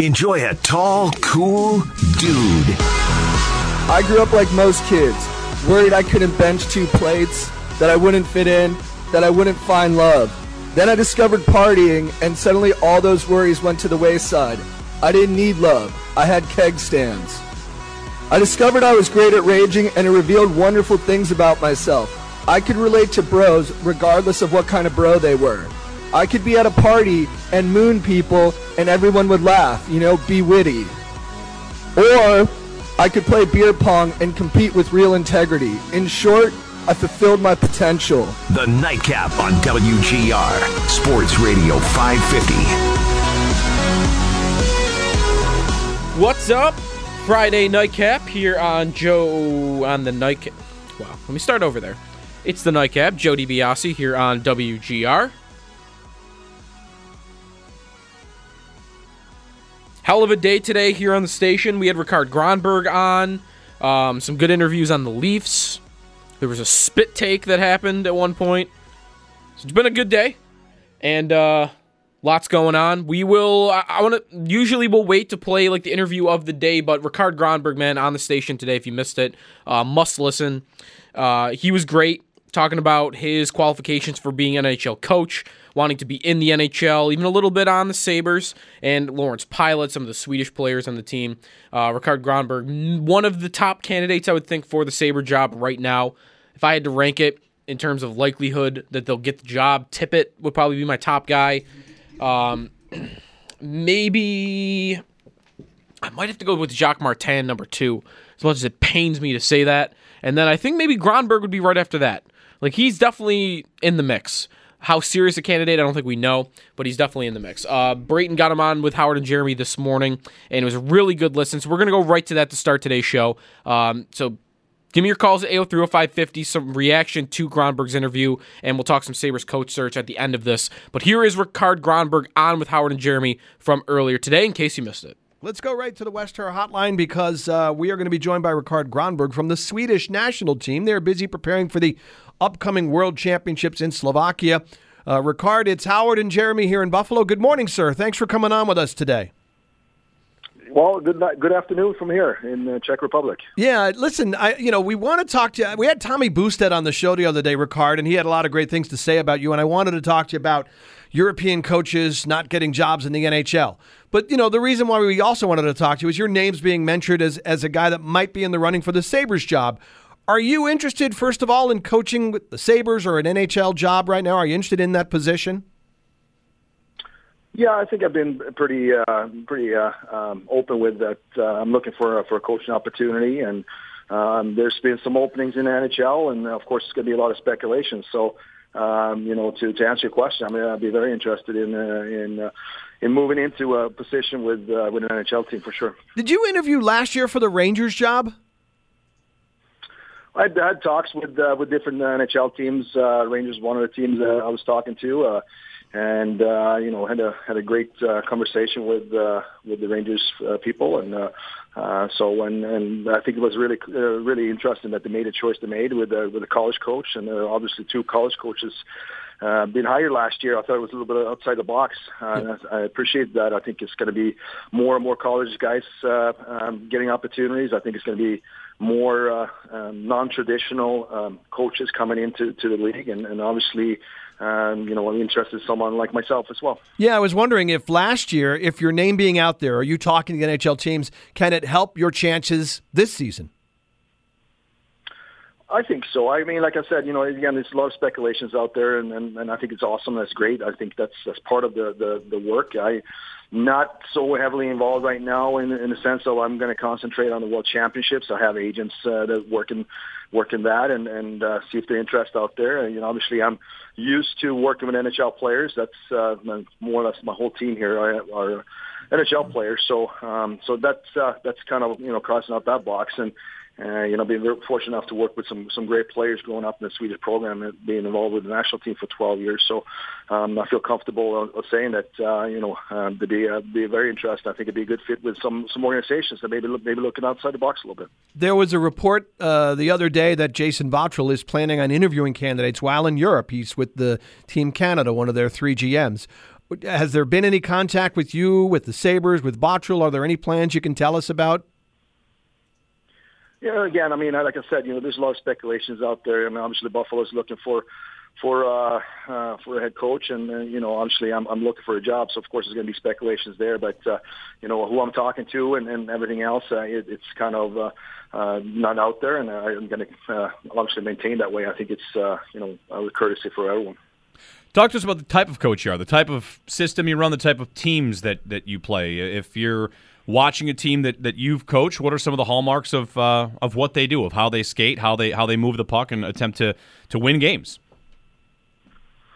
Enjoy a tall, cool dude. I grew up like most kids, worried I couldn't bench two plates, that I wouldn't fit in, that I wouldn't find love. Then I discovered partying, and suddenly all those worries went to the wayside. I didn't need love, I had keg stands. I discovered I was great at raging, and it revealed wonderful things about myself. I could relate to bros regardless of what kind of bro they were. I could be at a party and moon people, and everyone would laugh, you know, be witty. Or I could play beer pong and compete with real integrity. In short, I fulfilled my potential. The Nightcap on WGR, Sports Radio 550. What's up? Friday Nightcap here on Joe on the Nightcap. Wow, let me start over there. It's the Nightcap, Joe DiBiase here on WGR. Hell of a day today here on the station. We had Rikard Grönborg on, um, some good interviews on the Leafs. There was a spit take that happened at one point. So it's been a good day, and uh, lots going on. We will. I, I want to. Usually, we'll wait to play like the interview of the day, but Rikard Grönborg, man, on the station today. If you missed it, uh, must listen. Uh, he was great talking about his qualifications for being an NHL coach, wanting to be in the NHL, even a little bit on the Sabres, and Lawrence Pilut, some of the Swedish players on the team. Uh, Rikard Grönborg, one of the top candidates, I would think, for the Sabre job right now. If I had to rank it in terms of likelihood that they'll get the job, Tippett would probably be my top guy. Um, maybe I might have to go with Jacques Martin, number two, as much as it pains me to say that. And then I think maybe Grönborg would be right after that. Like he's definitely in the mix. How serious a candidate, I don't think we know, but he's definitely in the mix. Uh, Brayton got him on with Howard and Jeremy this morning, and it was a really good listen. So we're going to go right to that to start today's show. Um, so give me your calls at 803 some reaction to Grönborg's interview, and we'll talk some Sabres coach search at the end of this. But here is Rikard Grönborg on with Howard and Jeremy from earlier today, in case you missed it. Let's go right to the West Herr hotline because uh, we are going to be joined by Rikard Grönborg from the Swedish national team. They're busy preparing for the upcoming World Championships in Slovakia. Uh, Rikard, it's Howard and Jeremy here in Buffalo. Good morning, sir. Thanks for coming on with us today. Well, good night, good afternoon from here in the Czech Republic. Yeah, listen, I you know we want to talk to you. We had Tommy Boustedt on the show the other day, Rikard, and he had a lot of great things to say about you. And I wanted to talk to you about European coaches not getting jobs in the NHL. But you know the reason why we also wanted to talk to you is your name's being mentioned as as a guy that might be in the running for the Sabres job. Are you interested, first of all, in coaching with the Sabres or an NHL job right now? Are you interested in that position? Yeah, I think I've been pretty uh, pretty uh, um, open with that. Uh, I'm looking for for a coaching opportunity, and um, there's been some openings in the NHL, and of course, it's going to be a lot of speculation. So, um, you know, to, to answer your question, I mean, I'd be very interested in uh, in uh, in moving into a position with uh, with an NHL team for sure. Did you interview last year for the Rangers job? I had talks with uh, with different NHL teams. Uh, Rangers, one of the teams uh, I was talking to. Uh, and uh, you know had a had a great uh, conversation with uh, with the Rangers uh, people, and uh, uh, so when and I think it was really uh, really interesting that they made a choice they made with uh, with a college coach, and uh, obviously two college coaches. Uh, being hired last year, I thought it was a little bit outside the box. Uh, I appreciate that. I think it's going to be more and more college guys uh, um, getting opportunities. I think it's going to be more uh, um, non-traditional um, coaches coming into to the league, and, and obviously um, you know, I'm interested in someone like myself as well. Yeah, I was wondering if last year, if your name being out there, are you talking to the NHL teams, can it help your chances this season? I think so. I mean, like I said, you know, again, there's a lot of speculations out there, and, and, and I think it's awesome. That's great. I think that's that's part of the the, the work. I not so heavily involved right now in in the sense of I'm going to concentrate on the World Championships. I have agents uh, that work in work in that and and uh, see if they're interested out there. And, you know, obviously I'm used to working with NHL players. That's uh, more or less my whole team here are, are NHL players. So um, so that's uh, that's kind of you know crossing out that box and. Uh, you know, being very fortunate enough to work with some some great players growing up in the Swedish program and being involved with the national team for 12 years. So um, I feel comfortable uh, saying that uh, you know um, to be uh, be very interesting. I think it'd be a good fit with some some organizations that maybe look, maybe looking outside the box a little bit. There was a report uh, the other day that Jason Botterill is planning on interviewing candidates while in Europe. He's with the Team Canada, one of their three GMs. Has there been any contact with you, with the Sabres, with Botterill? Are there any plans you can tell us about? Yeah, again, I mean, like I said, you know, there's a lot of speculations out there. I mean, obviously, Buffalo's looking for for uh, uh, for a head coach, and uh, you know, obviously, I'm I'm looking for a job. So of course, there's going to be speculations there. But uh, you know, who I'm talking to and, and everything else, uh, it, it's kind of uh, uh, not out there, and I'm going to uh, obviously maintain that way. I think it's uh, you know, a courtesy for everyone. Talk to us about the type of coach you are, the type of system you run, the type of teams that, that you play. If you're watching a team that, that you've coached, what are some of the hallmarks of uh, of what they do, of how they skate, how they how they move the puck, and attempt to to win games?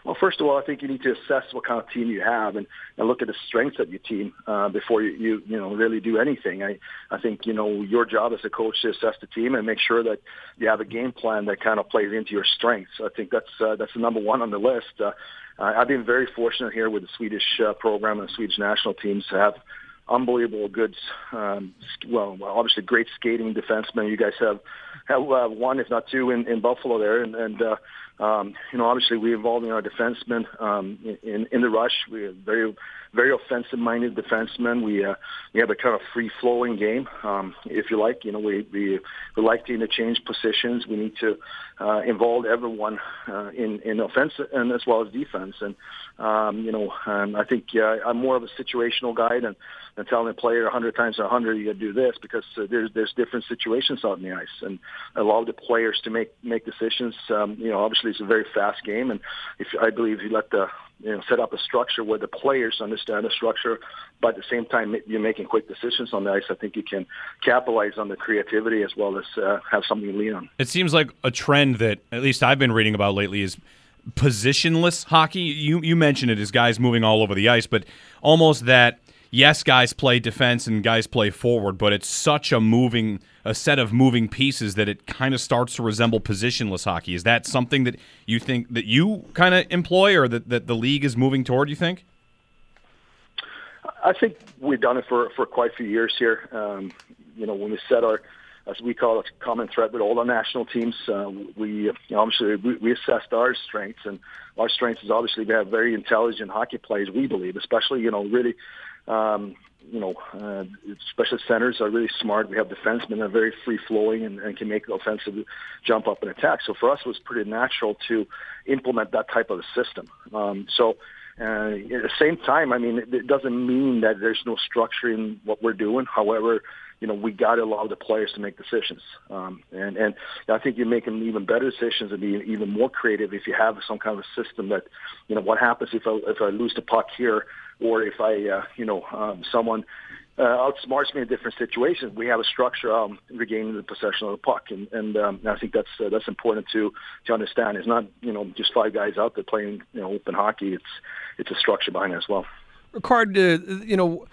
Well, first of all, I think you need to assess what kind of team you have and, and look at the strengths of your team uh, before you, you you know really do anything. I I think you know your job as a coach to assess the team and make sure that you have a game plan that kind of plays into your strengths. I think that's uh, that's the number one on the list. Uh, I've been very fortunate here with the Swedish uh, program and the Swedish national teams to have unbelievable good, um, well, obviously great skating defensemen. You guys have have uh, one, if not two, in, in Buffalo there, and, and uh, um, you know, obviously we involved in our defensemen um, in in the rush. We are very very offensive-minded defensemen. We uh, we have a kind of free-flowing game, um, if you like. You know, we we, we like to interchange positions. We need to uh, involve everyone uh, in in offense and as well as defense. And um, you know, um, I think uh, I'm more of a situational guy than, than telling a player a hundred times a hundred you got to do this because uh, there's there's different situations out in the ice and allow the players to make make decisions. Um, you know, obviously it's a very fast game, and if I believe you let the you know, set up a structure where the players understand the structure, but at the same time you're making quick decisions on the ice. I think you can capitalize on the creativity as well as uh, have something to lean on. It seems like a trend that at least I've been reading about lately is positionless hockey. You you mentioned it as guys moving all over the ice, but almost that yes, guys play defense and guys play forward, but it's such a moving a set of moving pieces that it kind of starts to resemble positionless hockey. Is that something that you think that you kind of employ or that, that the league is moving toward, you think? I think we've done it for, for quite a few years here. Um, you know, when we set our, as we call it, common thread with all the national teams, uh, we you know, obviously we, we assessed our strengths, and our strengths is obviously we have very intelligent hockey players. We believe, especially you know, really um, you know, uh, special centers are really smart. We have defensemen that are very free flowing and, and can make the offensive jump up and attack. So for us, it was pretty natural to implement that type of a system. Um, so uh, at the same time, I mean, it, it doesn't mean that there's no structure in what we're doing. However, you know, we got to allow the players to make decisions. Um, and, and I think you're making even better decisions and be even more creative if you have some kind of a system that, you know, what happens if I, if I lose the puck here or if I, uh, you know, um, someone uh, outsmarts me in different situations. We have a structure um, regaining the possession of the puck, and, and um, I think that's uh, that's important to to understand. It's not you know just five guys out there playing you know open hockey. It's it's a structure behind it as well. Rikard, uh, you know.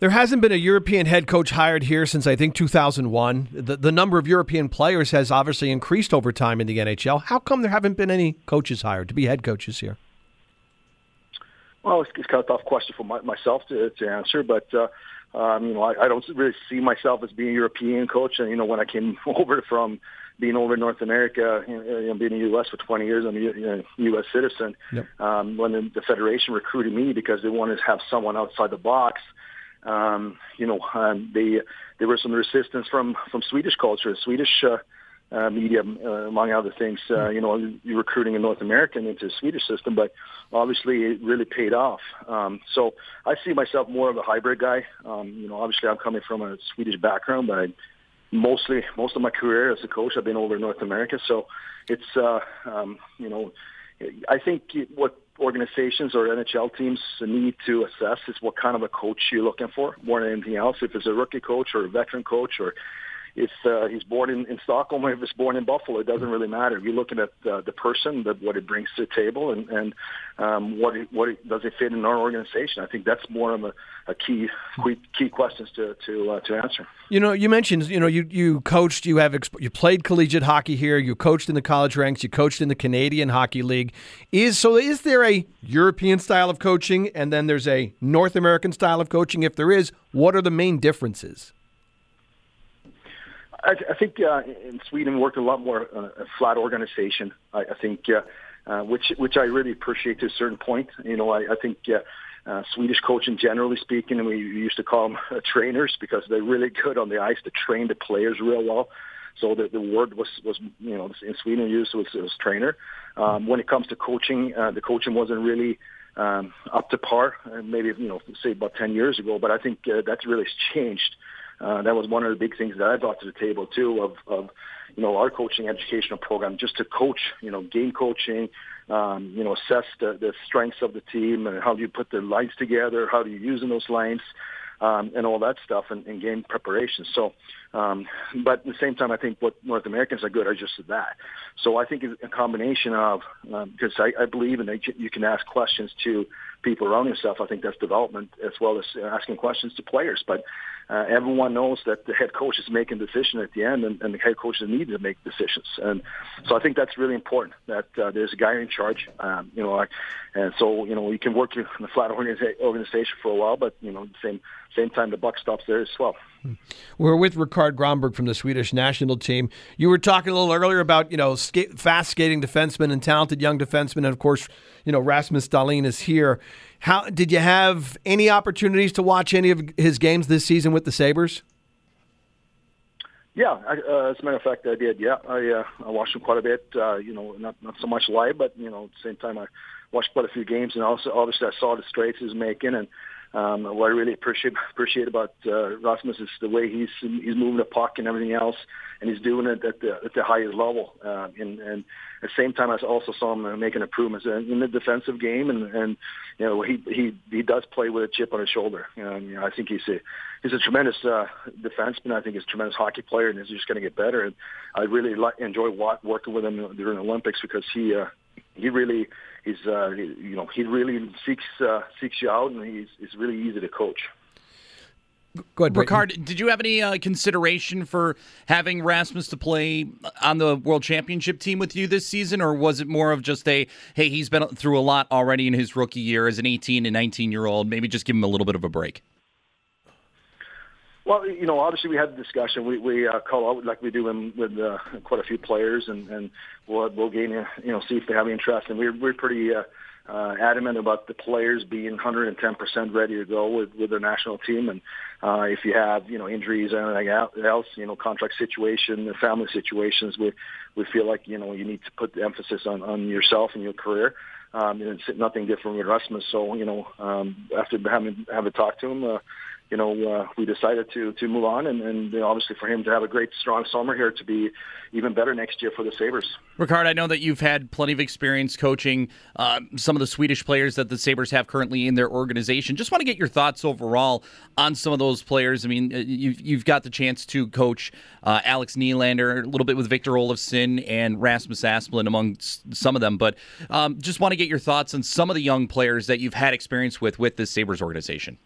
There hasn't been a European head coach hired here since I think 2001. The, the number of European players has obviously increased over time in the NHL. How come there haven't been any coaches hired to be head coaches here? Well, it's, it's kind of a tough question for my, myself to, to answer, but uh, um, you know, I, I don't really see myself as being a European coach. And you know, when I came over from being over in North America, you know, being in the U.S. for 20 years, I'm a you know, U.S. citizen. Yep. Um, when the, the federation recruited me because they wanted to have someone outside the box, um, you know, um, they there was some resistance from from Swedish culture, Swedish. Uh, uh, media, uh, among other things. Uh, you know, recruiting a North American into the Swedish system, but obviously it really paid off. Um, so I see myself more of a hybrid guy. Um, you know, obviously I'm coming from a Swedish background, but I mostly most of my career as a coach I've been over in North America. So it's uh, um, you know, I think what organizations or NHL teams need to assess is what kind of a coach you're looking for more than anything else. If it's a rookie coach or a veteran coach or if uh, he's born in, in Stockholm or if he's born in Buffalo, it doesn't really matter. You're looking at uh, the person, the, what it brings to the table, and, and um, what it, what it, does it fit in our organization. I think that's more of a, a key key, questions to to uh, to answer. You know, you mentioned you know you you coached, you have exp- you played collegiate hockey here, you coached in the college ranks, you coached in the Canadian Hockey League. Is so is there a European style of coaching and then there's a North American style of coaching? If there is, what are the main differences? I, I think uh, in Sweden we worked a lot more uh, a flat organization. I, I think, uh, uh, which which I really appreciate to a certain point. You know, I, I think. Uh, uh, Swedish coaching, generally speaking, and we used to call them uh, trainers because they're really good on the ice to train the players real well. So the, the word was, was, you know, in Sweden used was, was trainer. Um, when it comes to coaching, uh, the coaching wasn't really um, up to par, uh, maybe, you know, say about 10 years ago, but I think uh, that's really changed. Uh, that was one of the big things that I brought to the table too of, of you know our coaching educational program just to coach you know game coaching um, you know assess the, the strengths of the team and how do you put the lines together how do you use in those lines um, and all that stuff in, in game preparation. So, um, but at the same time, I think what North Americans are good are just that. So I think it's a combination of um, because I, I believe in that you can ask questions to people around yourself. I think that's development as well as asking questions to players. But uh, everyone knows that the head coach is making a decision at the end, and, and the head coaches need to make decisions. And so I think that's really important that uh, there's a guy in charge. Um, you know, and so you know you can work in a flat organization for a while, but you know, same same time the buck stops there as well. We're with Rikard Grönborg from the Swedish national team. You were talking a little earlier about you know fast skating defensemen and talented young defensemen, and of course, you know Rasmus Dahlin is here. How did you have any opportunities to watch any of his games this season with the Sabres? Yeah, I, uh, as a matter of fact, I did. Yeah, I uh, I watched him quite a bit. Uh, you know, not not so much live, but you know, at the same time, I watched quite a few games, and also obviously I saw the straights he was making, and um, what I really appreciate appreciate about uh, Rasmus is the way he's he's moving the puck and everything else, and he's doing it at the at the highest level. Uh, and, and at the same time, I also saw him making improvements in the defensive game, and and you know he he he does play with a chip on his shoulder. Um, you know, I think he's a he's a tremendous uh, defenseman. I think he's a tremendous hockey player, and he's just going to get better. And I really li- enjoy working with him during the Olympics because he uh, he really he's uh, you know he really seeks uh, seeks you out, and he's he's really easy to coach. Go ahead, Rikard. Did you have any uh, consideration for having Rasmus to play on the World Championship team with you this season, or was it more of just a hey, he's been through a lot already in his rookie year as an 18 and 19 year old, maybe just give him a little bit of a break? Well, you know, obviously we had the discussion. We we uh, call out like we do in, with uh, quite a few players, and and we'll we'll gain you know see if they have interest. And we're we're pretty uh, uh, adamant about the players being 110% ready to go with with their national team. And uh, if you have you know injuries or anything else, you know contract situation, family situations, we we feel like you know you need to put the emphasis on on yourself and your career. Um, and it's nothing different with Rasmus. So you know, um, after having having talked to him. Uh, you know, uh, we decided to to move on, and, and you know, obviously for him to have a great, strong summer here to be even better next year for the Sabres. Rikard, I know that you've had plenty of experience coaching uh, some of the Swedish players that the Sabres have currently in their organization. Just want to get your thoughts overall on some of those players. I mean, uh, you've, you've got the chance to coach uh, Alex Nylander, a little bit with Victor Olofsson and Rasmus Asplund among some of them, but um, just want to get your thoughts on some of the young players that you've had experience with with the Sabres organization.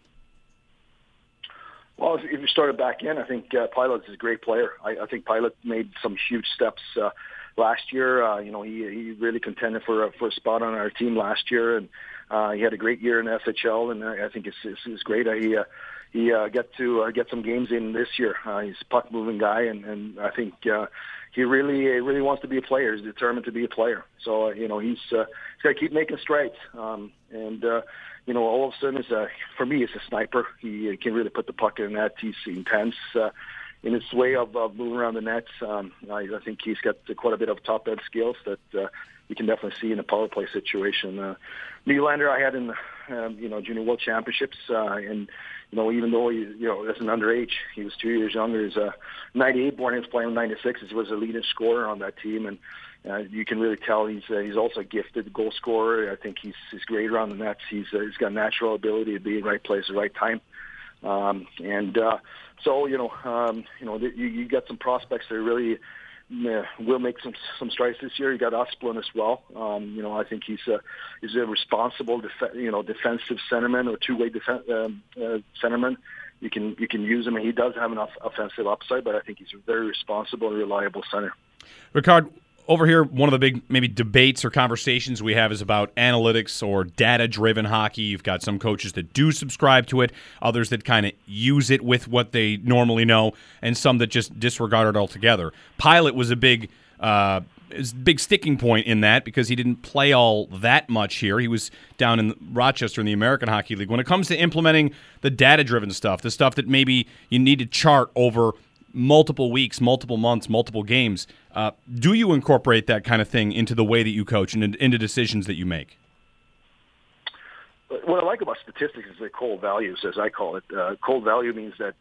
Well, if, you started back in, I think uh, Pilut is a great player. I, I think Pilut made some huge steps uh, last year. Uh, you know, he he really contended for a, for a spot on our team last year, and uh, he had a great year in SHL, and I, I think it's, it's, it's great. Uh, he uh, he uh, get to uh, get some games in this year. Uh, he's a puck moving guy, and and I think. Uh, he really uh, really wants to be a player. He's determined to be a player. So uh, you know he's uh, he's got to keep making strides. Um, and uh, you know, sudden, is a for me, it's a sniper. He can really put the puck in the net. He's intense uh, in his way of, of moving around the net. Um, I, I think he's got quite a bit of top end skills that uh, you can definitely see in a power play situation. Uh, Nylander, I had in um, you know junior world championships, uh, and you know even though he you know as an underage, he was two years younger. He's a '98 born. He was playing '96. He was a leading scorer on that team, and uh, you can really tell he's uh, he's also a gifted goal scorer. I think he's he's great around the nets. He's uh, he's got natural ability to be in the right place at the right time. Um, and uh, so you know, um, you know, you, you got some prospects that really uh, will make some some strides this year. You got Asplund as well. Um, you know, I think he's a he's a responsible, def- you know, defensive centerman or two way def- um, uh, centerman. You can you can use him, and he does have enough offensive upside. But I think he's a very responsible and reliable center. Rikard, over here, one of the big maybe debates or conversations we have is about analytics or data driven hockey. You've got some coaches that do subscribe to it, others that kind of use it with what they normally know, and some that just disregard it altogether. Pilut was a big. Uh, big sticking point in that because he didn't play all that much here. He was down in Rochester in the American Hockey League. When it comes to implementing the data driven stuff, the stuff that maybe you need to chart over multiple weeks, multiple months, multiple games. Uh, do you incorporate that kind of thing into the way that you coach and into decisions that you make? What I like about statistics is the cold values, as I call it. Uh, cold value means that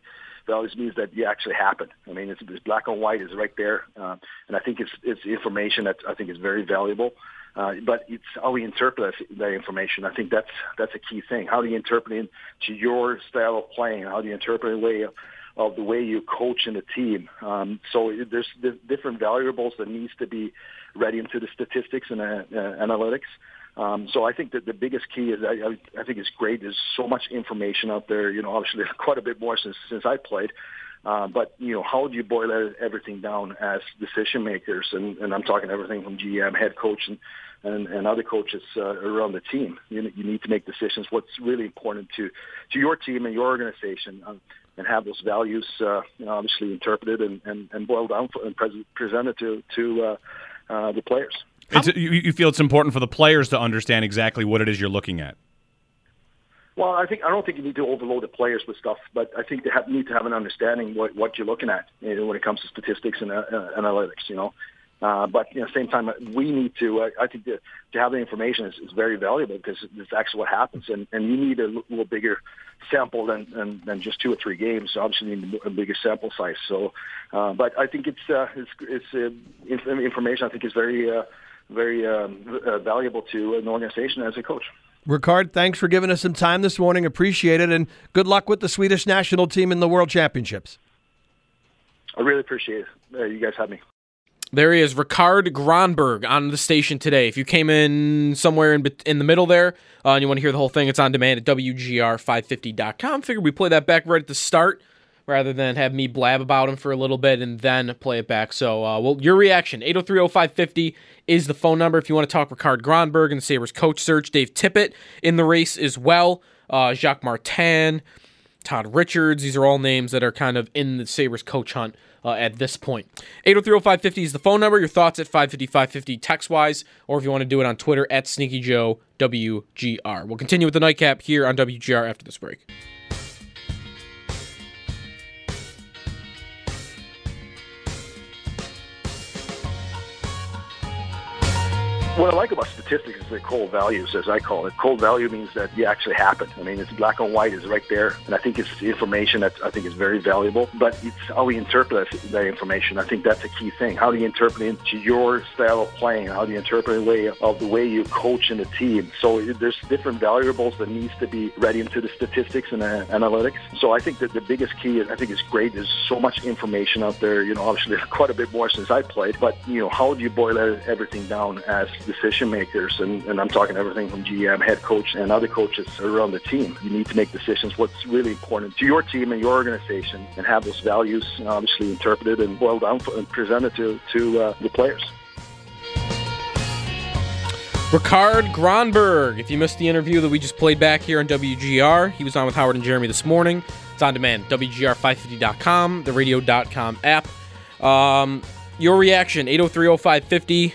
values means that you actually happened. I mean, it's, it's black and white is right there, uh, and I think it's it's information that I think is very valuable. Uh, but it's how we interpret that information. I think that's that's a key thing. How do you interpret it to your style of playing? How do you interpret the way of the way you coach in a team. Um, so there's, there's different variables that needs to be read into the statistics and uh, uh, analytics. Um, so I think that the biggest key is I, I think it's great. There's so much information out there. You know, obviously quite a bit more since since I played. Uh, but you know, how do you boil everything down as decision makers? And, and I'm talking everything from GM, head coach, and and, and other coaches uh, around the team. You, you need to make decisions. What's really important to to your team and your organization. Um, and have those values, uh, you know, obviously interpreted and, and, and boiled down for, and pre- presented to to uh, uh, the players. you, you feel it's important for the players to understand exactly what it is you're looking at. Well, I think I don't think you need to overload the players with stuff, but I think they have, need to have an understanding what what you're looking at you know, when it comes to statistics and uh, uh analytics. You know, uh, but you know, the same time, we need to. Uh, I think to, to have the information is, is very valuable because it's actually what happens, and, and you need a little bigger sample than, than, than just two or three games. So obviously, you need a bigger sample size. So, uh, but I think it's uh, it's, it's uh, information. I think is very uh, very um, uh, valuable to an organization as a coach. Rikard, thanks for giving us some time this morning. Appreciate it, and good luck with the Swedish national team in the World Championships. I really appreciate it. Uh, you guys have me. There he is, Rikard Grönborg on the station today. If you came in somewhere in, in the middle there uh, and you want to hear the whole thing, it's on demand at WGR550.com. Figured we play that back right at the start rather than have me blab about him for a little bit and then play it back. So, uh, well, your reaction 8030550 is the phone number if you want to talk Rikard Grönborg and the Sabres coach search. Dave Tippett in the race as well. Uh, Jacques Martin, Todd Richards. These are all names that are kind of in the Sabres coach hunt uh, at this point. 8030550 is the phone number. Your thoughts at 550 550 text wise, or if you want to do it on Twitter at Sneaky Joe WGR. We'll continue with the nightcap here on WGR after this break. What I like about statistics is the cold values, as I call it. Cold value means that you actually happen. I mean, it's black and white is right there, and I think it's information that I think is very valuable. But it's how we interpret that information. I think that's a key thing. How do you interpret it into your style of playing? How do you interpret the way of the way you coach in the team? So there's different variables that needs to be read into the statistics and uh, analytics. So I think that the biggest key, is I think, is great. There's so much information out there. You know, obviously quite a bit more since I played. But you know, how do you boil everything down as decision makers, and, and I'm talking everything from GM, head coach, and other coaches around the team. You need to make decisions what's really important to your team and your organization, and have those values obviously interpreted and boiled down and presented to to uh, the players. Rikard Grönborg. If you missed the interview that we just played back here on WGR, he was on with Howard and Jeremy this morning. It's on demand, WGR550.com, the radio.com app. Um, your reaction, 8030550.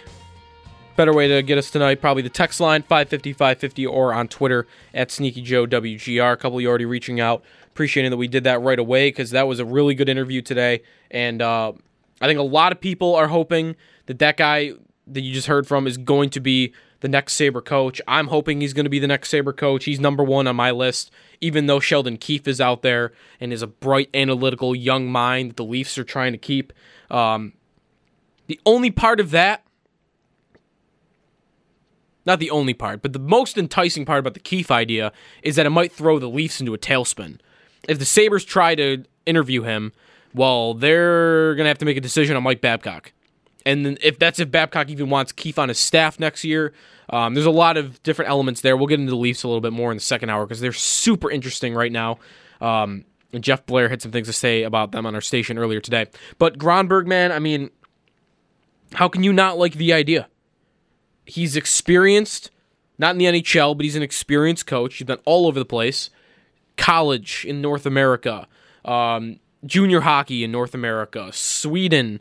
Better way to get us tonight, probably the text line 550 550 or on Twitter at Sneaky Joe WGR. A couple you already reaching out, appreciating that we did that right away because that was a really good interview today. And uh, I think a lot of people are hoping that that guy that you just heard from is going to be the next Sabre coach. I'm hoping he's going to be the next Sabre coach. He's number one on my list, even though Sheldon Keefe is out there and is a bright, analytical, young mind that the Leafs are trying to keep. Um, the only part of that not the only part, but the most enticing part about the Keefe idea is that it might throw the Leafs into a tailspin. if the Sabres try to interview him, well, they're going to have to make a decision on Mike Babcock. And if that's if Babcock even wants Keefe on his staff next year, um, there's a lot of different elements there. We'll get into the Leafs a little bit more in the second hour because they're super interesting right now. Um, and Jeff Blair had some things to say about them on our station earlier today. But Grönborg, man, I mean, how can you not like the idea? He's experienced, not in the NHL, but he's an experienced coach. He's been all over the place. College in North America, um, junior hockey in North America, Sweden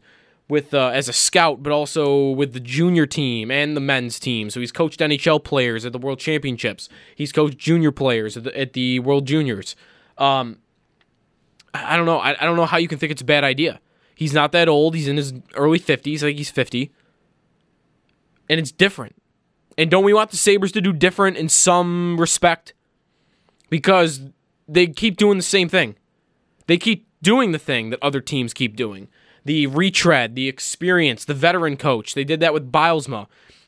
with uh, as a scout, but also with the junior team and the men's team. So he's coached NHL players at the World Championships. He's coached junior players at the, at the World Juniors. Um, I don't know. I, I don't know how you can think it's a bad idea. He's not that old. He's in his early 50s. I think he's 50. And it's different. And don't we want the Sabres to do different in some respect? Because they keep doing the same thing. They keep doing the thing that other teams keep doing. The retread, the experience, the veteran coach. They did that with Bylsma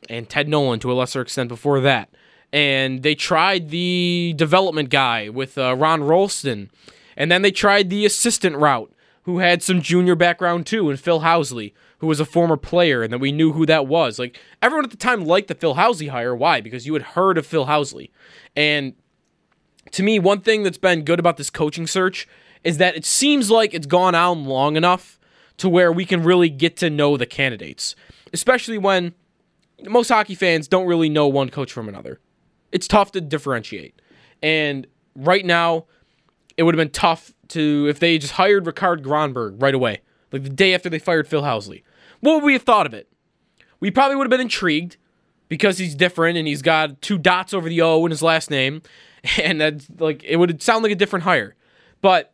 and Ted Nolan to a lesser extent before that. And they tried the development guy with uh, Ron Rolston. And then they tried the assistant route, who had some junior background too, and Phil Housley, who was a former player, and that we knew who that was. Like everyone at the time liked the Phil Housley hire. Why? Because you had heard of Phil Housley. And to me, one thing that's been good about this coaching search is that it seems like it's gone on long enough to where we can really get to know the candidates, especially when most hockey fans don't really know one coach from another. It's tough to differentiate. And right now, it would have been tough to if they just hired Rikard Grönborg right away, like the day after they fired Phil Housley. What would we have thought of it? We probably would have been intrigued because he's different and he's got two dots over the O in his last name, and that's like it would sound like a different hire. But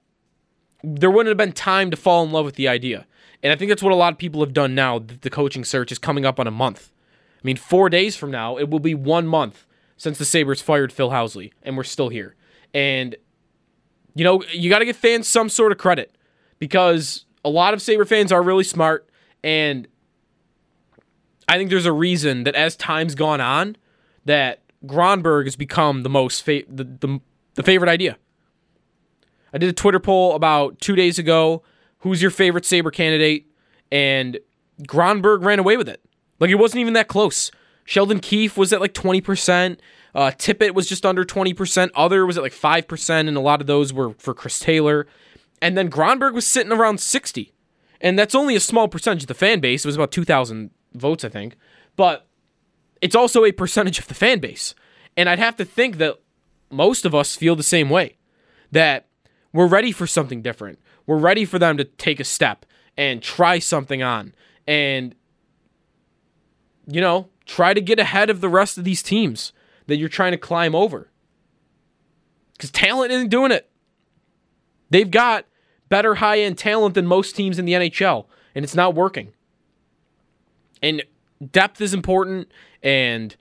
there wouldn't have been time to fall in love with the idea. And I think that's what a lot of people have done now. that The coaching search is coming up on a month. I mean, four days from now, it will be one month since the Sabres fired Phil Housley, and we're still here. And, you know, you got to give fans some sort of credit because a lot of Sabre fans are really smart. And I think there's a reason that as time's gone on, that Grönborg has become the most fa- the, the, the favorite idea. I did a Twitter poll about two days ago. Who's your favorite Sabre candidate? And Grönborg ran away with it. Like it wasn't even that close. Sheldon Keefe was at like 20%. Uh, Tippett was just under 20%. Other was at like 5%. And a lot of those were for Chris Taylor. And then Grönborg was sitting around 60. And that's only a small percentage of the fan base. It was about 2,000 votes, I think. But it's also a percentage of the fan base. And I'd have to think that most of us feel the same way. That we're ready for something different. We're ready for them to take a step and try something on and, you know, try to get ahead of the rest of these teams that you're trying to climb over. Because talent isn't doing it. They've got better high end talent than most teams in the NHL, and it's not working. And depth is important, and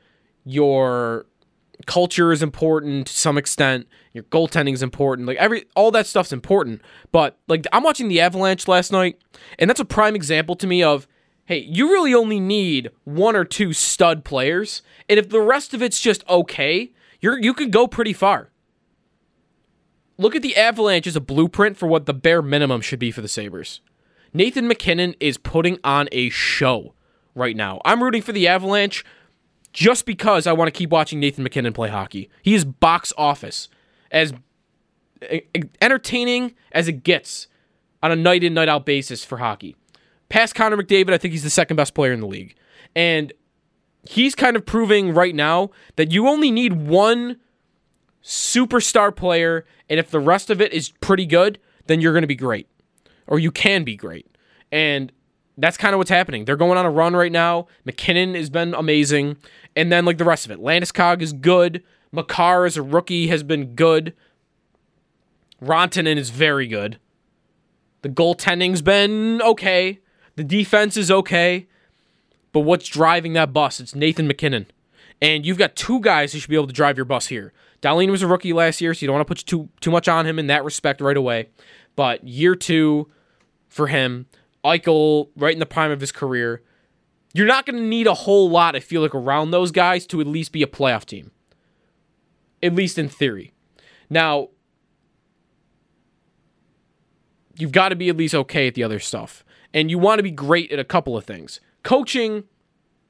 your culture is important to some extent. Your goaltending is important. Like every all that stuff's important. But like I'm watching the Avalanche last night, and that's a prime example to me of hey, you really only need one or two stud players, and if the rest of it's just okay, you're you can go pretty far. Look at the Avalanche as a blueprint for what the bare minimum should be for the Sabres. Nathan MacKinnon is putting on a show right now. I'm rooting for the Avalanche just because I want to keep watching Nathan MacKinnon play hockey. He is box office as entertaining as it gets on a night in, night out basis for hockey. Past Connor McDavid, I think he's the second best player in the league. And he's kind of proving right now that you only need one superstar player, and if the rest of it is pretty good, then you're going to be great. Or you can be great. And that's kind of what's happening. They're going on a run right now. MacKinnon has been amazing. And then, like the rest of it, Landeskog is good. Makar as a rookie has been good. Rantanen is very good. The goaltending's been okay. The defense is okay. But what's driving that bus? It's Nathan MacKinnon. And you've got two guys who should be able to drive your bus here. Dahlin was a rookie last year, so you don't want to put too too much on him in that respect right away. But year two for him, Eichel right in the prime of his career. You're not going to need a whole lot, I feel like, around those guys to at least be a playoff team. At least in theory. Now, you've got to be at least okay at the other stuff. And you want to be great at a couple of things. Coaching,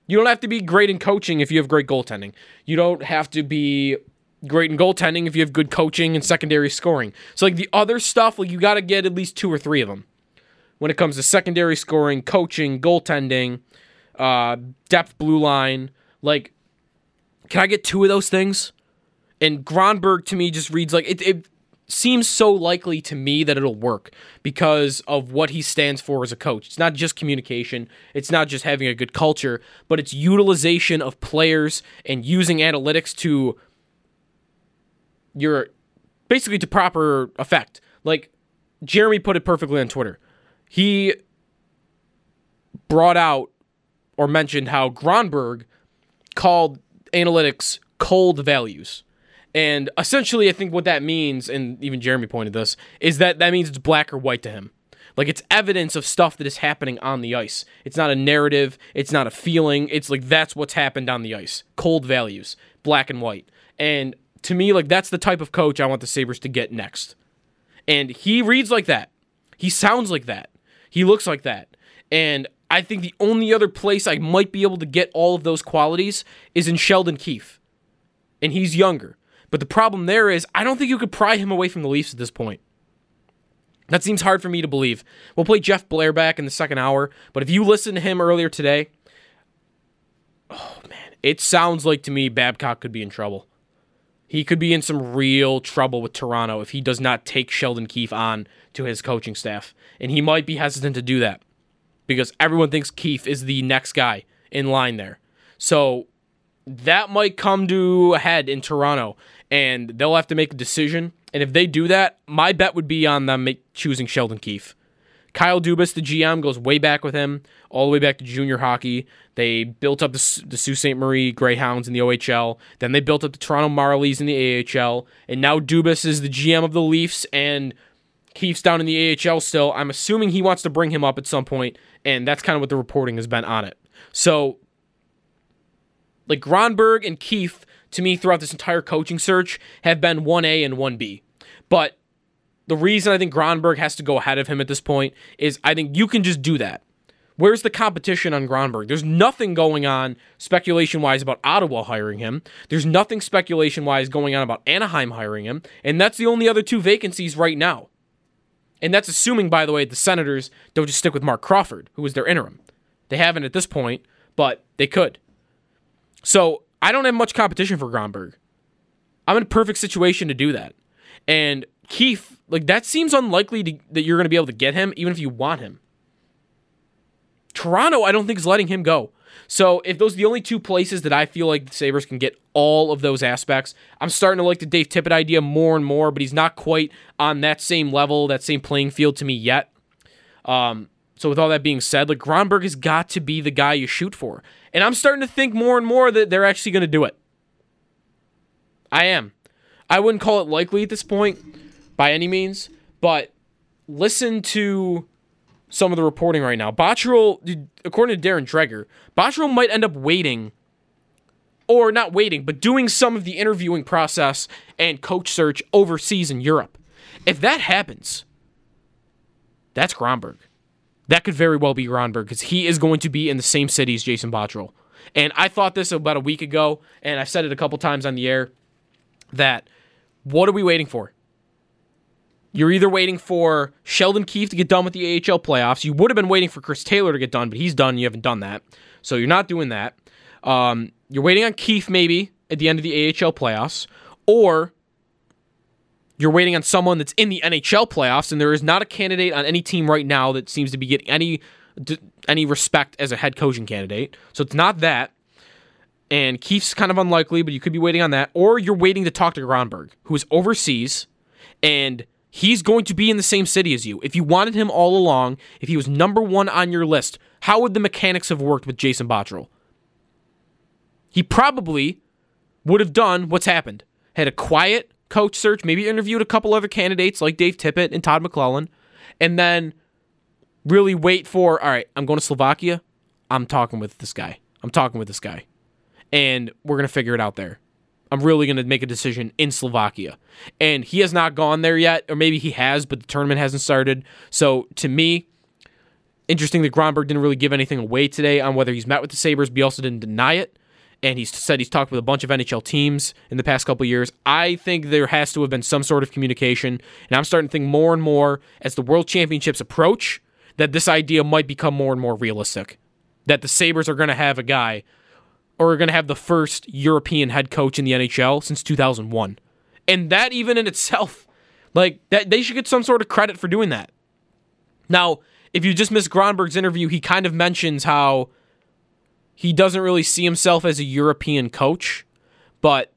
you don't have to be great in coaching if you have great goaltending. You don't have to be great in goaltending if you have good coaching and secondary scoring. So like the other stuff, like you got to get at least two or three of them. When it comes to secondary scoring, coaching, goaltending, uh, depth blue line, like can I get two of those things? And Grönborg to me just reads like it, it seems so likely to me that it'll work because of what he stands for as a coach. It's not just communication, it's not just having a good culture, but it's utilization of players and using analytics to your basically to proper effect. Like Jeremy put it perfectly on Twitter. He brought out or mentioned how Grönborg called analytics cold values. And essentially, I think what that means, and even Jeremy pointed this, is that that means it's black or white to him. Like it's evidence of stuff that is happening on the ice. It's not a narrative. It's not a feeling. It's like that's what's happened on the ice. Cold values, black and white. And to me, like that's the type of coach I want the Sabres to get next. And he reads like that. He sounds like that. He looks like that. And I think the only other place I might be able to get all of those qualities is in Sheldon Keefe. And he's younger. But the problem there is, I don't think you could pry him away from the Leafs at this point. That seems hard for me to believe. We'll play Jeff Blair back in the second hour, but if you listen to him earlier today, oh man, it sounds like to me Babcock could be in trouble. He could be in some real trouble with Toronto if he does not take Sheldon Keefe on to his coaching staff. And he might be hesitant to do that because everyone thinks Keefe is the next guy in line there. So that might come to a head in Toronto and they'll have to make a decision. And if they do that, my bet would be on them make, choosing Sheldon Keefe. Kyle Dubas, the GM, goes way back with him, all the way back to junior hockey. They built up the, the Sault Ste. Marie Greyhounds in the OHL. Then they built up the Toronto Marlies in the AHL. And now Dubas is the GM of the Leafs, and Keefe's down in the AHL still. I'm assuming he wants to bring him up at some point, and that's kind of what the reporting has been on it. So, like Grönborg and Keefe to me throughout this entire coaching search have been 1A and 1B. But the reason I think Grönborg has to go ahead of him at this point is I think you can just do that. Where's the competition on Grönborg? There's nothing going on speculation wise about Ottawa hiring him. There's nothing speculation wise going on about Anaheim hiring him. And that's the only other two vacancies right now. And that's assuming, by the way, the Senators don't just stick with Marc Crawford, who was their interim. They haven't at this point, but they could. So I don't have much competition for Grönborg. I'm in a perfect situation to do that. And Keefe, like that seems unlikely to, that you're going to be able to get him, even if you want him. Toronto, I don't think is letting him go. So if those are the only two places that I feel like the Sabres can get all of those aspects, I'm starting to like the Dave Tippett idea more and more, but he's not quite on that same level, that same playing field to me yet. Um, so with all that being said, like Grönborg has got to be the guy you shoot for. And I'm starting to think more and more that they're actually going to do it. I am. I wouldn't call it likely at this point by any means, but listen to some of the reporting right now. Botterill, according to Darren Dreger, Botterill might end up waiting, or not waiting, but doing some of the interviewing process and coach search overseas in Europe. If that happens, that's Grönborg. That could very well be Grönborg because he is going to be in the same city as Jason Botterill. And I thought this about a week ago, and I've said it a couple times on the air that what are we waiting for? You're either waiting for Sheldon Keefe to get done with the AHL playoffs. You would have been waiting for Chris Taylor to get done, but he's done. You haven't done that. So you're not doing that. Um, you're waiting on Keefe maybe at the end of the AHL playoffs, or you're waiting on someone that's in the NHL playoffs, and there is not a candidate on any team right now that seems to be getting any any respect as a head coaching candidate. So it's not that. And Keefe's kind of unlikely, but you could be waiting on that. Or you're waiting to talk to Grönborg, who is overseas, and he's going to be in the same city as you. If you wanted him all along, if he was number one on your list, how would the mechanics have worked with Jason Botterill? He probably would have done what's happened. Had a quiet, coach search, maybe interviewed a couple other candidates like Dave Tippett and Todd McLellan, and then really wait for, all right, I'm going to Slovakia. I'm talking with this guy. I'm talking with this guy. And we're going to figure it out there. I'm really going to make a decision in Slovakia. And he has not gone there yet, or maybe he has, but the tournament hasn't started. So to me, interesting that Grönborg didn't really give anything away today on whether he's met with the Sabres, but he also didn't deny it. And he said he's talked with a bunch of NHL teams in the past couple years. I think there has to have been some sort of communication. And I'm starting to think more and more as the World Championships approach that this idea might become more and more realistic. That the Sabres are going to have a guy or are going to have the first European head coach in the NHL since 2001. And that even in itself, like that they should get some sort of credit for doing that. Now, if you just missed Grönborg's interview, he kind of mentions how he doesn't really see himself as a European coach, but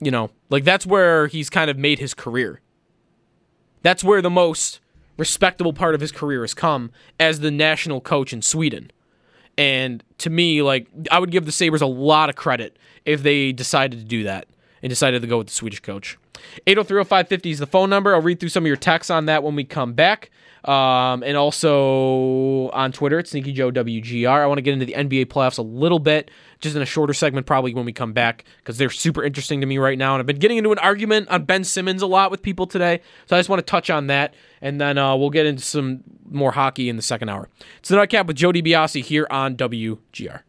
you know, like that's where he's kind of made his career. That's where the most respectable part of his career has come as the national coach in Sweden. And to me, like I would give the Sabres a lot of credit if they decided to do that and decided to go with the Swedish coach. 8030550 is the phone number. I'll read through some of your texts on that when we come back. Um, and also on Twitter, it's Sneaky Joe WGR. I want to get into the NBA playoffs a little bit, just in a shorter segment, probably when we come back, because they're super interesting to me right now. And I've been getting into an argument on Ben Simmons a lot with people today, so I just want to touch on that, and then uh, we'll get into some more hockey in the second hour. It's the Nightcap with Joe DiBiase here on WGR.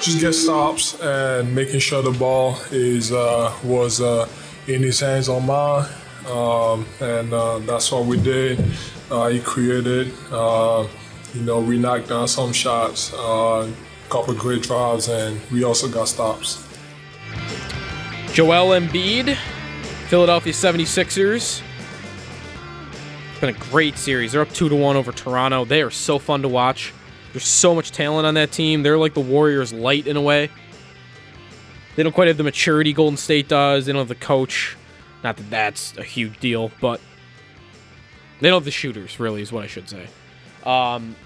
Just get stops and making sure the ball is uh, was uh, in his hands on mine. Um, and uh, that's what we did. Uh, he created, uh, you know, we knocked down some shots, a uh, couple great drives, and we also got stops. Joel Embiid, Philadelphia 76ers. It's been a great series. They're up 2 to 1 over Toronto. They are so fun to watch. There's so much talent on that team. They're like the Warriors light in a way. They don't quite have the maturity Golden State does. They don't have the coach. Not that that's a huge deal, but they don't have the shooters, really, is what I should say. Um,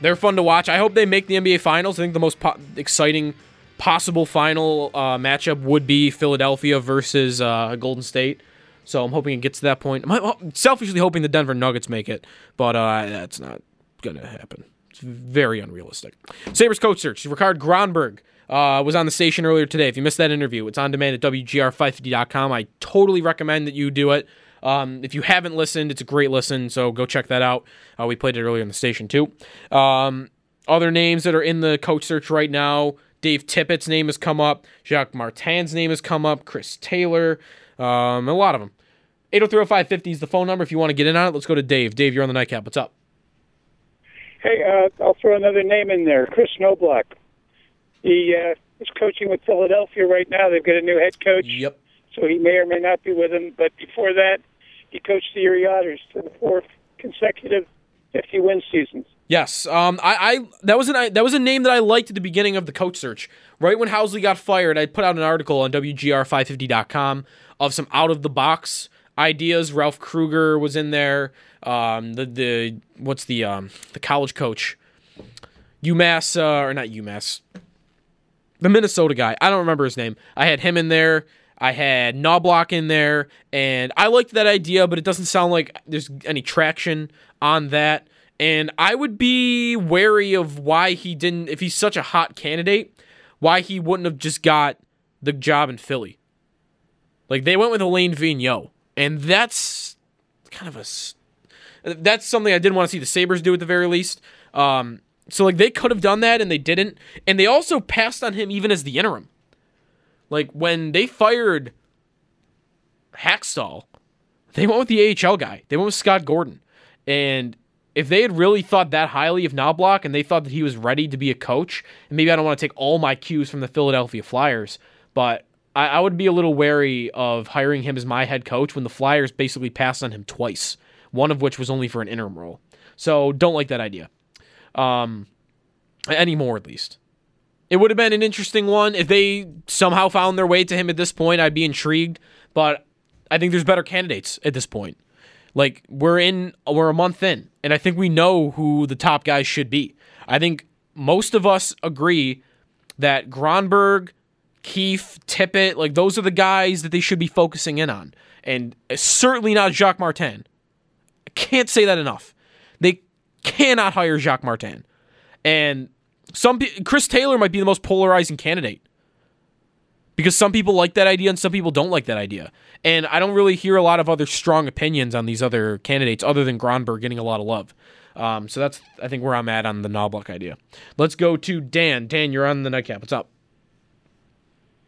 they're fun to watch. I hope they make the NBA Finals. I think the most po- exciting possible final uh, matchup would be Philadelphia versus uh, Golden State. So I'm hoping it gets to that point. I'm selfishly hoping the Denver Nuggets make it, but uh, that's not going to happen. It's very unrealistic. Sabres coach search. Rikard Grönborg uh, was on the station earlier today. If you missed that interview, it's on demand at WGR550.com. I totally recommend that you do it. Um, if you haven't listened, it's a great listen, so go check that out. Uh, we played it earlier in the station, too. Um, other names that are in the coach search right now Dave Tippett's name has come up, Jacques Martin's name has come up, Chris Taylor, um, a lot of them. 8030550 is the phone number if you want to get in on it. Let's go to Dave. Dave, you're on the nightcap. What's up? Hey, uh, I'll throw another name in there Kris Knoblauch. He uh, is coaching with Philadelphia right now. They've got a new head coach. Yep. So he may or may not be with them. But before that, he coached the Erie Otters to the fourth consecutive 50 win seasons. Yes, um, I, I that was an that was a name that I liked at the beginning of the coach search. Right when Housley got fired, I put out an article on WGR550.com of some out of the box ideas. Ralph Krueger was in there. Um, the the what's the um the college coach, UMass uh, or not UMass, the Minnesota guy. I don't remember his name. I had him in there. I had Knoblauch in there, and I liked that idea, but it doesn't sound like there's any traction on that. And I would be wary of why he didn't, if he's such a hot candidate, why he wouldn't have just got the job in Philly. Like they went with Alain Vigneault, and that's kind of a that's something I didn't want to see the Sabres do at the very least. Um, so like they could have done that and they didn't, and they also passed on him even as the interim. Like when they fired Hakstol, they went with the AHL guy. They went with Scott Gordon, and if they had really thought that highly of Knoblauch and they thought that he was ready to be a coach, and maybe I don't want to take all my cues from the Philadelphia Flyers, but I, I would be a little wary of hiring him as my head coach when the Flyers basically passed on him twice, one of which was only for an interim role. So don't like that idea. Um, anymore at least. It would have been an interesting one if they somehow found their way to him at this point. I'd be intrigued, but I think there's better candidates at this point. Like we're in, we're a month in, and I think we know who the top guys should be. I think most of us agree that Grönborg, Keefe, Tippett, like those are the guys that they should be focusing in on, and certainly not Jacques Martin. I can't say that enough. Cannot hire Jacques Martin, and some Chris Taylor might be the most polarizing candidate because some people like that idea and some people don't like that idea. And I don't really hear a lot of other strong opinions on these other candidates other than Grönborg getting a lot of love. Um, so that's I think where I'm at on the Knoblauch idea. Let's go to Dan. Dan, you're on the nightcap. What's up?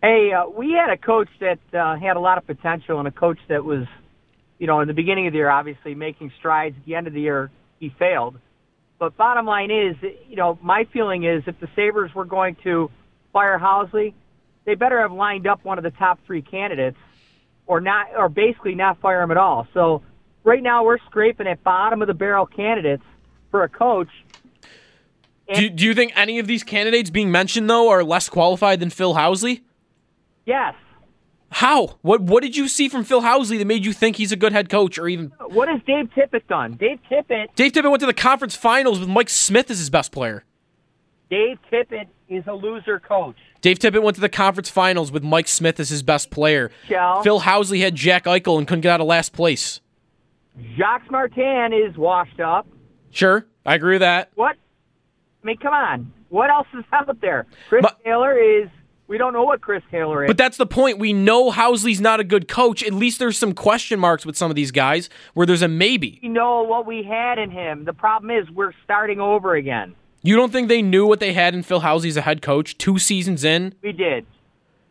Hey, uh, we had a coach that uh, had a lot of potential and a coach that was, you know, in the beginning of the year, obviously making strides. At the end of the year, he failed. But bottom line is, you know, my feeling is if the Sabres were going to fire Housley, they better have lined up one of the top three candidates or not, or basically not fire him at all. So right now we're scraping at bottom of the barrel candidates for a coach. Do, do you think any of these candidates being mentioned though are less qualified than Phil Housley? Yes. How? What What did you see from Phil Housley that made you think he's a good head coach, or even uh, What has Dave Tippett done? Dave Tippett. Dave Tippett went to the conference finals with Mike Smith as his best player. Dave Tippett is a loser coach. Dave Tippett went to the conference finals with Mike Smith as his best player. Shell. Phil Housley had Jack Eichel and couldn't get out of last place. Jacques Martin is washed up. Sure, I agree with that. What? I mean, come on. What else is out there? Chris Taylor is. We don't know what Chris Taylor is. But that's the point. We know Housley's not a good coach. At least there's some question marks with some of these guys where there's a maybe. we know what we had in him. The problem is we're starting over again. You don't think they knew what they had in Phil Housley as a head coach two seasons in? We did.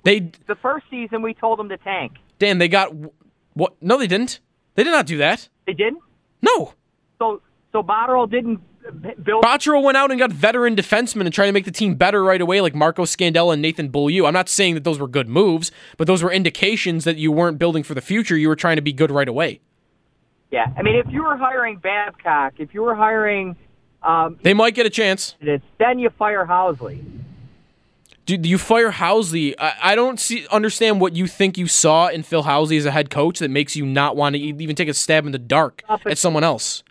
They The first season we told them to tank. Dan, they got what? No, they didn't. They did not do that. They didn't. No. So so Botterill didn't b- build. Botterill went out and got veteran defensemen and tried to make the team better right away, like Marco Scandella and Nathan Beaulieu. I'm not saying that those were good moves, but those were indications that you weren't building for the future. You were trying to be good right away. Yeah, I mean, if you were hiring Babcock, if you were hiring, um, They might get a chance. then you fire Housley. Dude, you fire Housley. I, I don't see understand what you think you saw in Phil Housley as a head coach that makes you not want to even take a stab in the dark at someone else.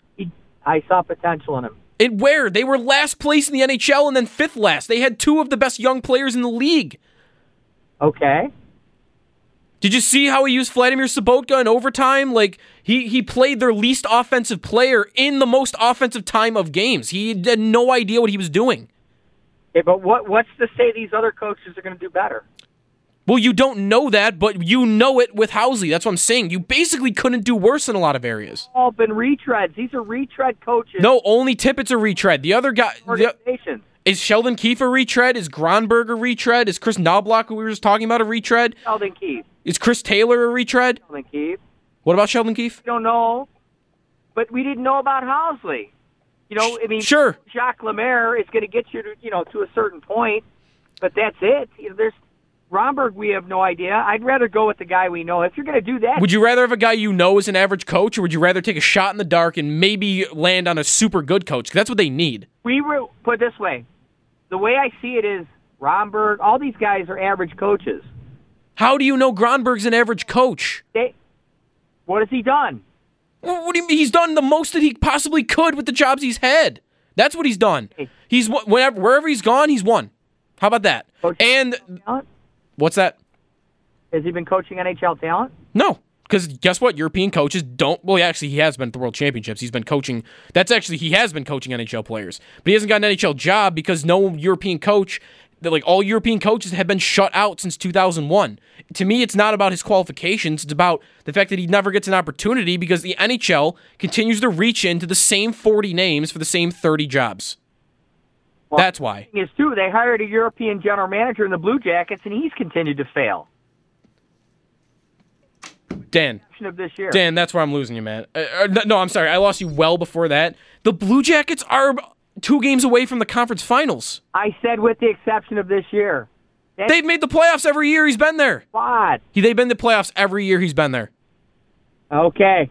I saw potential in him. And where? They were last place in the NHL and then fifth last. They had two of the best young players in the league. Okay. Did you see how he used Vladimir Sobotka in overtime? Like he he played their least offensive player in the most offensive time of games. He had no idea what he was doing. Okay, but what what's to say these other coaches are going to do better? Well, you don't know that, but you know it with Housley. That's what I'm saying. You basically couldn't do worse in a lot of areas. All been retreads. These are retread coaches. No, only Tippett's a retread. The other guy the, Organizations. is Sheldon Keefe a retread. Is Gronberg a retread? Is Kris Knoblauch, who we were just talking about, a retread? Sheldon Keefe. Is Chris Taylor a retread? Sheldon Keefe. What about Sheldon Keefe? We don't know, but we didn't know about Housley. You know, I mean, Sure. Jacques Lemaire is going to get you to you know to a certain point, but that's it. You know, there's Romberg. We have no idea. I'd rather go with the guy we know. If you're going to do that, Would you rather have a guy you know is an average coach, or would you rather take a shot in the dark and maybe land on a super good coach? 'Cause that's what they need. we were put it this way. The way I see it is Romberg. All these guys are average coaches. How do you know Grönborg's an average coach? They, what has he done? What do you mean? He's done the most that he possibly could with the jobs he's had. That's what he's done. He's whenever wherever he's gone, he's won. How about that? Oh, and what's that? Has he been coaching NHL talent? No, because guess what? European coaches don't. Well, actually, he has been at the World Championships. He's been coaching. That's actually he has been coaching NHL players, but he hasn't got an NHL job because no European coach. that, Like all European coaches have been shut out since 2001. To me, it's not about his qualifications. It's about the fact that he never gets an opportunity because the NHL continues to reach into the same 40 names for the same 30 jobs. That's why. Thing is too, they hired a European general manager in the Blue Jackets, and he's continued to fail. Dan. Of this year, Dan, that's where I'm losing you, man. Uh, uh, no, I'm sorry. I lost you well before that. The Blue Jackets are two games away from the conference finals. I said with the exception of this year. They've made the playoffs every year he's been there. What? He, they've been the playoffs every year he's been there. Okay.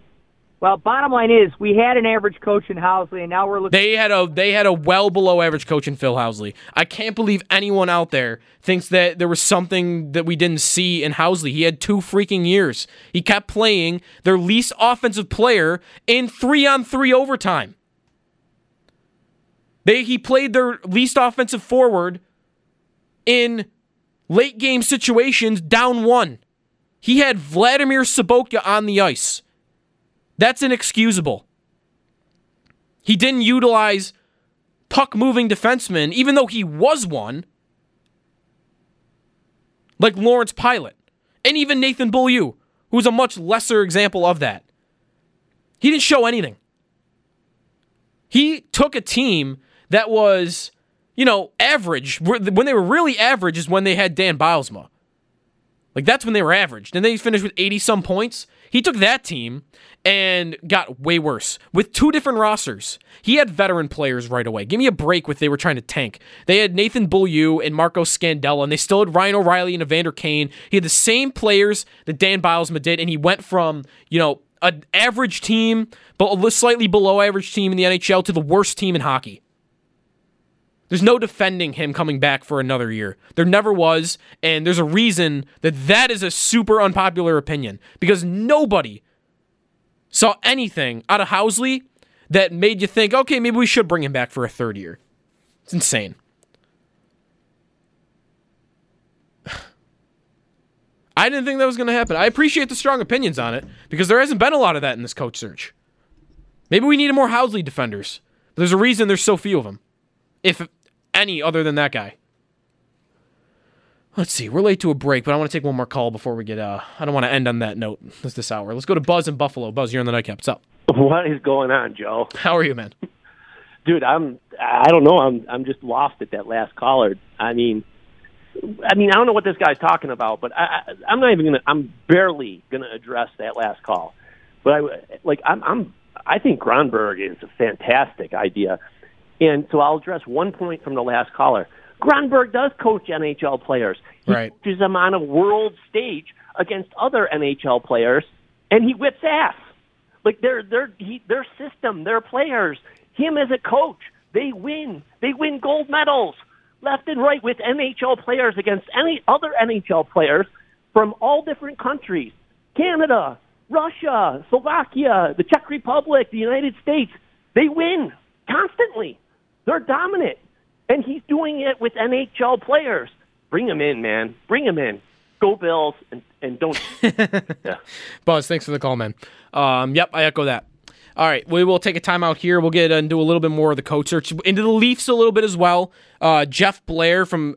Well, bottom line is we had an average coach in Housley, and now we're looking. They had a they had a well below average coach in Phil Housley. I can't believe anyone out there thinks that there was something that we didn't see in Housley. He had two freaking years. He kept playing their least offensive player in three on three overtime. They he played their least offensive forward in late game situations down one. He had Vladimir Sobotka on the ice. That's inexcusable. He didn't utilize puck moving defenseman, even though he was one, like Lawrence Pilut, and even Nathan Beaulieu, who's a much lesser example of that. He didn't show anything. He took a team that was, you know, average. When they were really average is when they had Dan Bylsma. Like that's when they were average. Then they finished with 80 some points. He took that team and got way worse with two different rosters. He had veteran players right away. Give me a break with they were trying to tank. They had Nathan Beaulieu and Marco Scandella, and they still had Ryan O'Reilly and Evander Kane. He had the same players that Dan Bylsma did, and he went from, you know, an average team, but a slightly below average team in the NHL to the worst team in hockey. There's no defending him coming back for another year. There never was, and there's a reason that that is a super unpopular opinion because nobody saw anything out of Housley that made you think, okay, maybe we should bring him back for a third year. It's insane. I didn't think that was going to happen. I appreciate the strong opinions on it because there hasn't been a lot of that in this coach search. Maybe we need more Housley defenders. There's a reason there's so few of them, if any other than that guy. Let's see. We're late to a break, but I want to take one more call before we get. Uh, I don't want to end on that note this this hour. Let's go to Buzz in Buffalo. Buzz, you're on the nightcap. What's up? What is going on, Joe? How are you, man? Dude, I'm. I don't know. I'm. I'm just lost at that last caller. I mean, I mean, I don't know what this guy's talking about, but I, I, I'm not even gonna. I'm barely gonna address that last call. But I like. I'm. I'm I think Grönborg is a fantastic idea, and so I'll address one point from the last caller. Grönborg does coach NHL players. He right. coaches them on a world stage against other NHL players, and he whips ass. Like their their he, their system, their players, him as a coach, they win. They win gold medals left and right with NHL players against any other NHL players from all different countries. Canada, Russia, Slovakia, the Czech Republic, the United States. They win constantly. They're dominant. And he's doing it with NHL players. Bring him in, man. Bring him in. Go Bills and, and don't. yeah. Buzz, thanks for the call, man. Um, yep, I echo that. All right, we will take a timeout here. We'll get into a little bit more of the coach search, into the Leafs a little bit as well. Uh, Jeff Blair from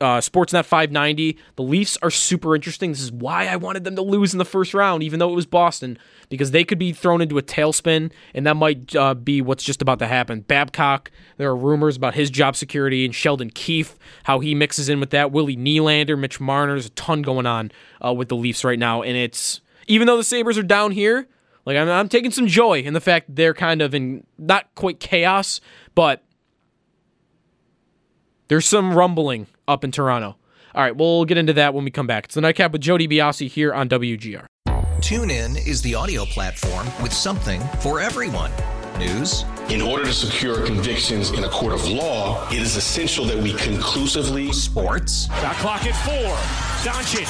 uh, Sportsnet 590. The Leafs are super interesting. This is why I wanted them to lose in the first round, even though it was Boston, because they could be thrown into a tailspin, and that might uh, be what's just about to happen. Babcock, there are rumors about his job security, and Sheldon Keefe, how he mixes in with that. Willie Nylander, Mitch Marner. There's a ton going on uh, with the Leafs right now, and it's even though the Sabres are down here. Like I'm, I'm taking some joy in the fact they're kind of in not quite chaos, but there's some rumbling up in Toronto. All right, we'll get into that when we come back. It's the Nightcap with Joe DiBiase here on WGR. Tune in is the audio platform with something for everyone. News. In order to secure convictions in a court of law, it is essential that we conclusively. Sports. Got clock at four. Doncic.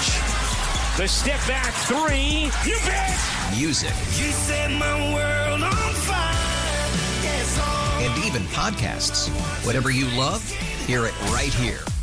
The step back three. You bet. Music. You set my world on fire. Yes. And even podcasts. Whatever you love, hear it right here